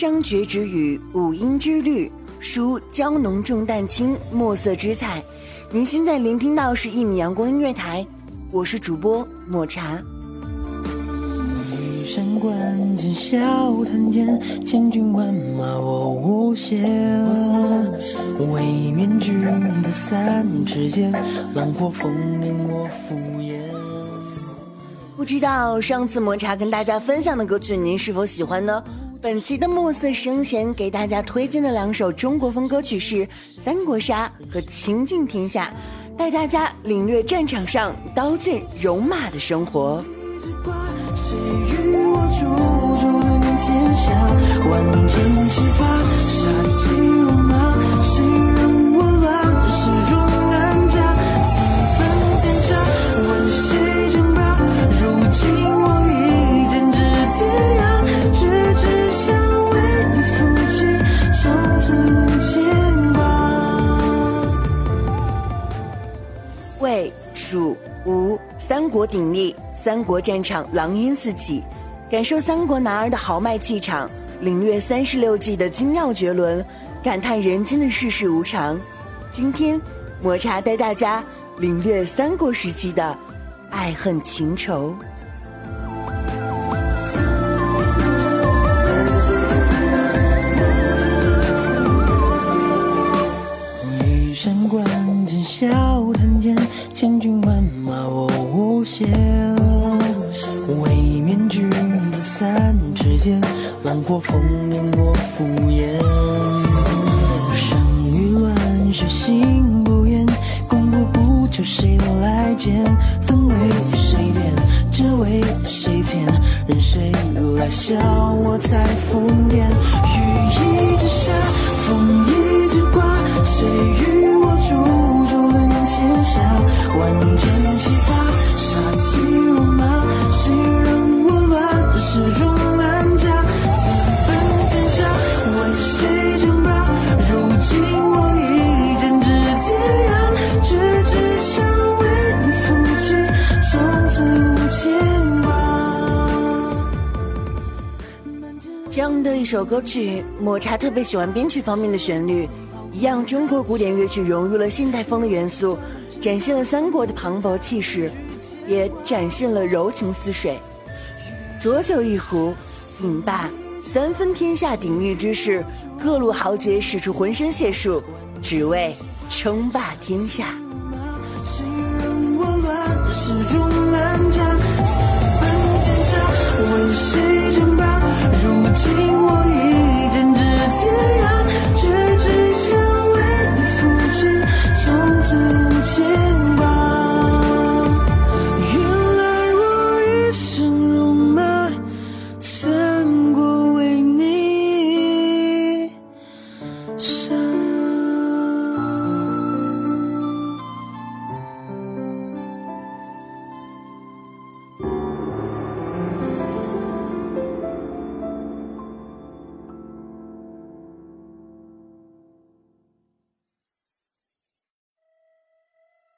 商绝之语，五音之律，书娇浓重淡轻，墨色之彩。您现在聆听到是一米阳光音乐台，我是主播抹茶。笑谈间，千军万马我无限。未免君子三尺剑，浪火烽烟我敷衍。不知道上次抹茶跟大家分享的歌曲，您是否喜欢呢？本期的暮色声弦给大家推荐的两首中国风歌曲是《三国杀》和《倾尽天下》，带大家领略战场上刀剑戎马的生活。谁与我天下，万剑发，蜀吴三国鼎立，三国战场狼烟四起，感受三国男儿的豪迈气场，领略三十六计的精妙绝伦，感叹人间的世事无常。今天，抹茶带大家领略三国时期的爱恨情仇。无限，未免君子三尺剑，浪火烽烟我敷衍。生于乱世心不厌，功过不求谁来鉴，灯为谁点，只为谁添，任谁来笑我在疯癫。一首歌曲，抹茶特别喜欢编曲方面的旋律，一样中国古典乐曲融入了现代风的元素。展现了三国的磅礴气势，也展现了柔情似水。浊酒一壶，饮罢三分天下鼎立之势，各路豪杰使出浑身解数，只为称霸天下。谁人我乱？世中安家，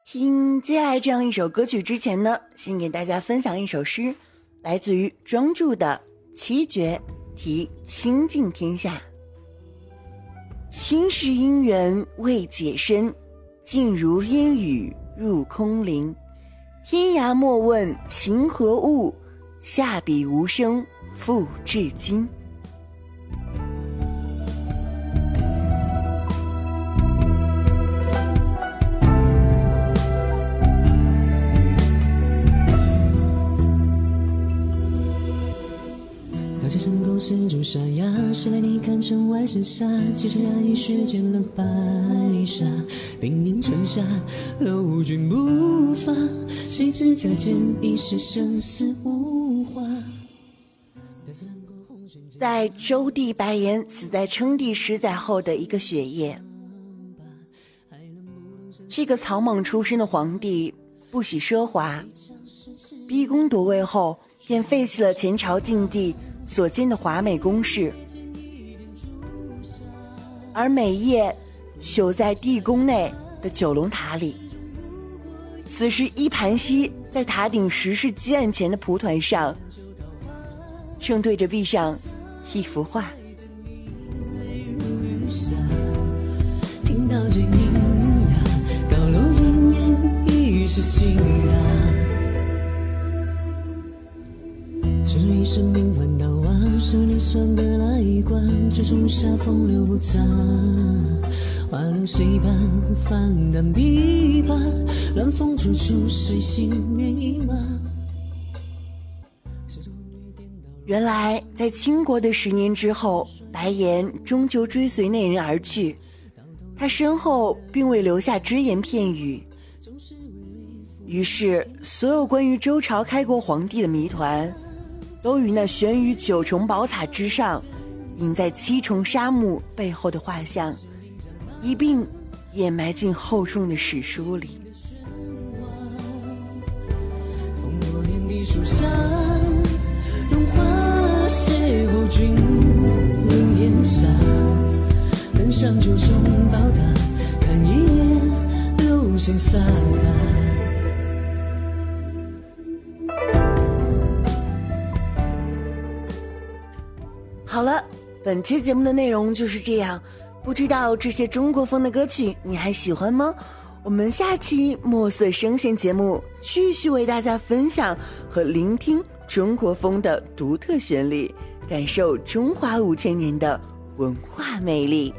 听接下来这样一首歌曲之前呢，先给大家分享一首诗，来自于庄注的《七绝题倾尽天下》。青石姻缘未解深，静如烟雨入空灵。天涯莫问情何物，下笔无声复至今。是朱砂呀，谁来你看成外身纱？几场压抑血溅了白纱，冰凝成夏，楼君不发，谁知再见已是生死无话。在周帝白岩死在称帝十载后的一个雪夜，这个草莽出身的皇帝不喜奢华，逼宫夺位后便废弃了前朝禁地所建的华美宫室，而每夜守在地宫内的九龙塔里。此时，伊盘溪在塔顶石室基案前的蒲团上，正对着壁上。一幅画。听到这音呀，高楼奄奄已是晴啊。是一生命换刀啊，是你算得来一关，追逐下风流不杂。花落谁伴？放胆琵琶，乱风处处，谁心猿意马？原来，在倾国的十年之后，白岩终究追随那人而去，他身后并未留下只言片语。于是，所有关于周朝开国皇帝的谜团，都与那悬于九重宝塔之上、隐在七重沙漠背后的画像，一并掩埋进厚重的史书里。登上九重宝塔，看一眼流星洒好了，本期节目的内容就是这样。不知道这些中国风的歌曲你还喜欢吗？我们下期墨色声线节目继续为大家分享和聆听中国风的独特旋律。感受中华五千年的文化魅力。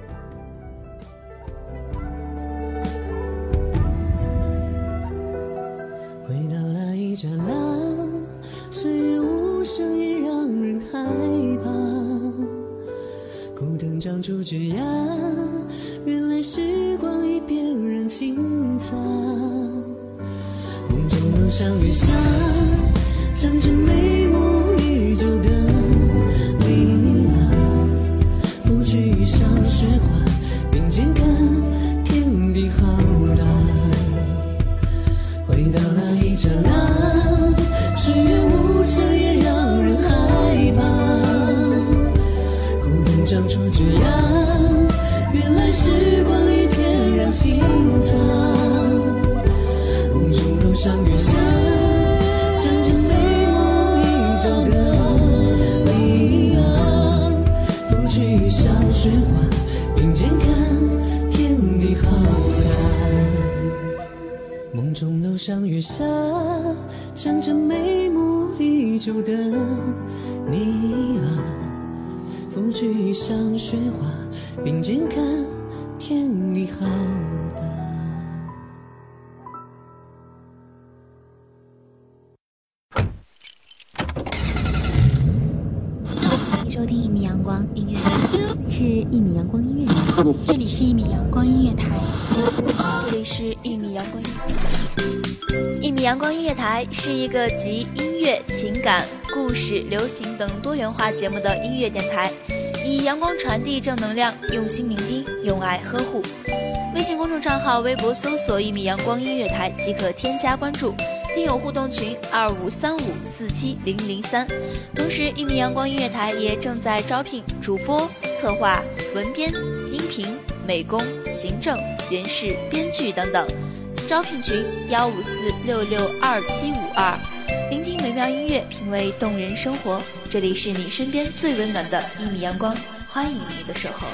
出枝桠，原来时光已翩然轻擦。梦中楼上月下，站着眉月下，仗着眉目依旧的你啊，拂去衣上雪花，并肩看天地浩大。梦中楼上月下，仗着眉目依旧的你啊，拂去衣上雪花，并肩看天地浩。收听一米阳光音乐台，是一米阳光音乐台。这里是一米阳光音乐台，这里是一米阳光音乐台。一米阳光音乐台是一个集音乐、情感、故事、流行等多元化节目的音乐电台，以阳光传递正能量，用心聆听，用爱呵护。微信公众账号、微博搜索“一米阳光音乐台”即可添加关注。听友互动群二五三五四七零零三，同时一米阳光音乐台也正在招聘主播、策划、文编、音频、美工、行政、人事、编剧等等，招聘群幺五四六六二七五二，聆听美妙音乐，品味动人生活，这里是你身边最温暖的一米阳光，欢迎你的守候。